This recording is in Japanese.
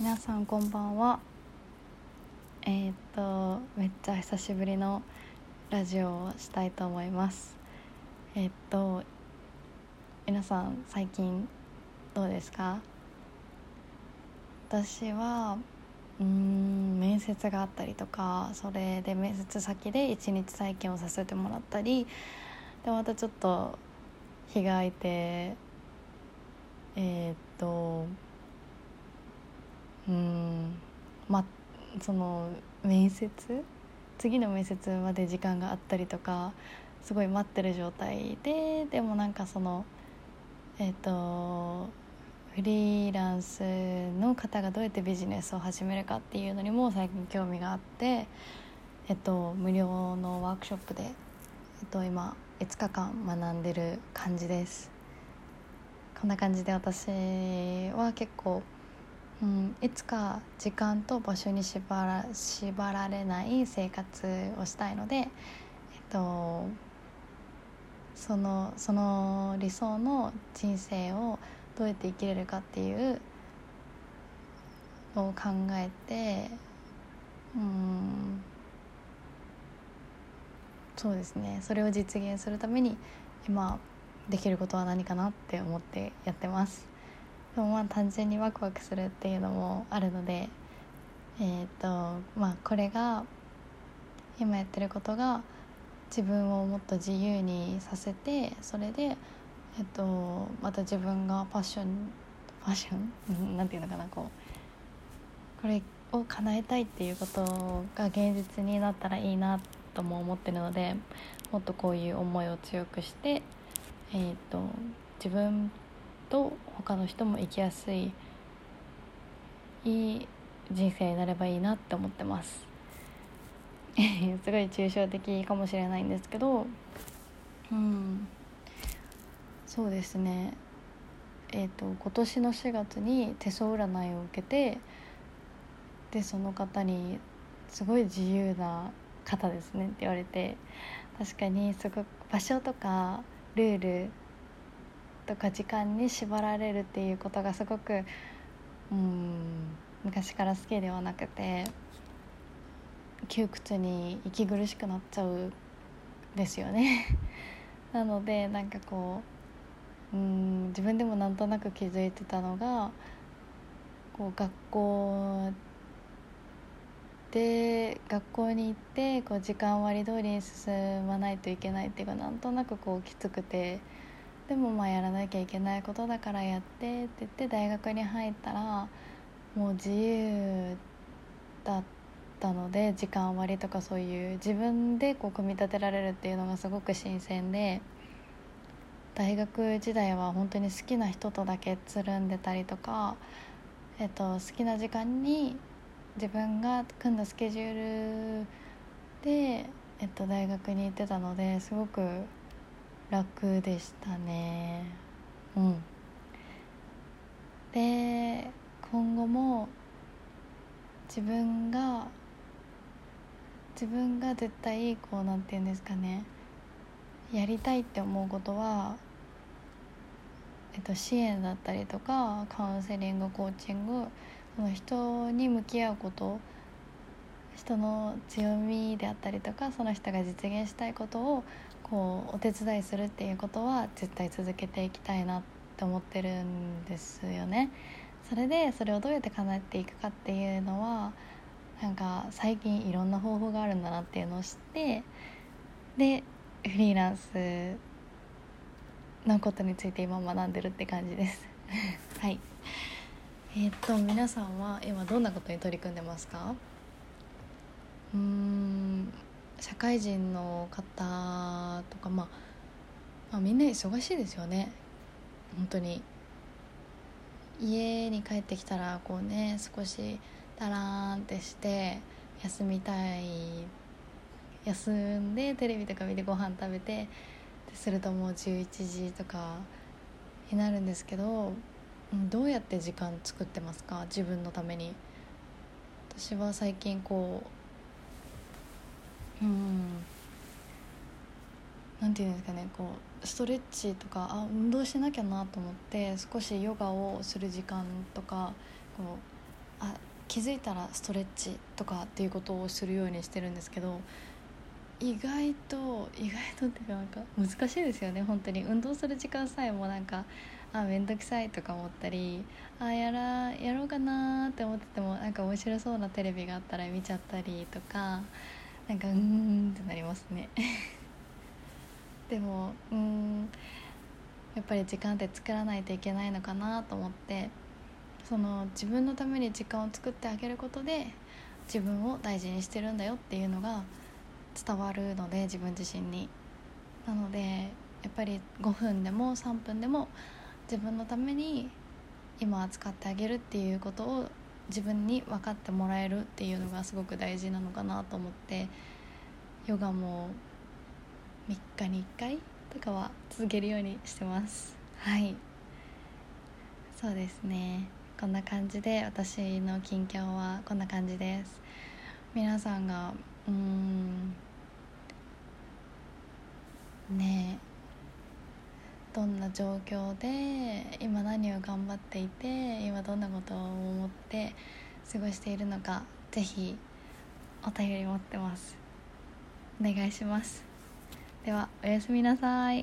皆さんこんばんは。えー、っとめっちゃ久しぶりのラジオをしたいと思います。えー、っと皆さん最近どうですか？私はうん面接があったりとかそれで面接先で一日体験をさせてもらったりでまたちょっと日が空いてえー、っとうん。まあその面接？次の面接まで時間があったりとかすごい待ってる状態ででもなんかそのえっ、とフリーランスの方がどうやってビジネスを始めるかっていうのにも最近興味があって、えっと、無料のワークショップで、えっと、今5日間学んでる感じです。こんな感じで私は結構うん、いつか時間と場所に縛ら縛られない生活をしたいので、えっと、そのその理想の人生をどうやって生きれるかっていうを考えてうんそうですねそれを実現するために今できることは何かなって思ってやってます。でもまあ単純にワクワクするっていうのもあるのでえっ、とまあこれが今やってることが自分をもっと自由にさせてそれでえっとまた自分がパッションファッション？なんていうのかなこうこれを叶えたいっていうことが現実になったらいいなとも思ってるのでもっとこういう思いを強くしてえっと自分と他の人も生きやすいいい人生になればいいなって思ってます。すごい抽象的かもしれないんですけど。うん。そうですね。えっ、ー、と今年の4月に手相占いを受けてでその方に「すごい自由な方ですね」って言われて。確かにすごく場所とかルールとか時間に縛られるっていうことがすごくうん昔から好きではなくて窮屈に息苦しくなっちゃうですよね なのでなんかこううん自分でもなんとなく気づいてたのがこう学校で学校に行ってこう時間割通りに進まないといけないっていうかなんとなくこうきつくて。でもまあやらなきゃいけないことだからやってって言って大学に入ったらもう自由だったので時間割とかそういう自分でこう組み立てられるっていうのがすごく新鮮で大学時代は本当に好きな人とだけつるんでたりとか、えっと、好きな時間に自分が組んだスケジュールで、えっと、大学に行ってたのですごく楽でしたね。うん。で今後も自分が自分が絶対こうなんて言うんですかね。やりたいって思うことは、えっと、支援だったりとかカウンセリングコーチングその人に向き合うこと人の強みであったりとかその人が実現したいことをこうお手伝いするっていうことは絶対続けていきたいなって思ってるんですよね。それでそれをどうやって叶えていくかっていうのはなんか最近いろんな方法があるんだなっていうのを知ってでフリーランスのことについて今学んでるって感じです。はい。えー、っと皆さんは今どんなことに取り組んでますか？うーん。社会人の方とか、まあ、まあみんな忙しいですよね。本当に。家に帰ってきたらこうね少しダラーンってして休みたい休んでテレビとか見てご飯食べてするともう11時とかになるんですけどどうやって時間作ってますか？自分のために。私は最近こううん。なんていうんですかねこうストレッチとかあ運動しなきゃなと思って少しヨガをする時間とかこうあ気づいたらストレッチとかっていうことをするようにしてるんですけど意外と意外とっていうかなんか難しいですよね本当に。運動する時間さえもなんかあ面倒くさいとか思ったりあやらやろうかなって思っててもなんか面白そうなテレビがあったら見ちゃったりとかなんかうーんってなりますね。でもうんやっぱり時間って作らないといけないのかなと思ってその自分のために時間を作ってあげることで自分を大事にしてるんだよっていうのが伝わるので自分自身に。なのでやっぱり5分でも3分でも自分のために今は使ってあげるっていうことを自分に分かってもらえるっていうのがすごく大事なのかなと思ってヨガも3日に1回とかは続けるようにしてます。はい。そうですね。こんな感じで私の近況はこんな感じです。皆さんがうん。ねえ。どんな状況で今何を頑張っていて今どんなことを思って過ごしているのかぜひお便り持ってます。お願いします。ではおやすみなさい。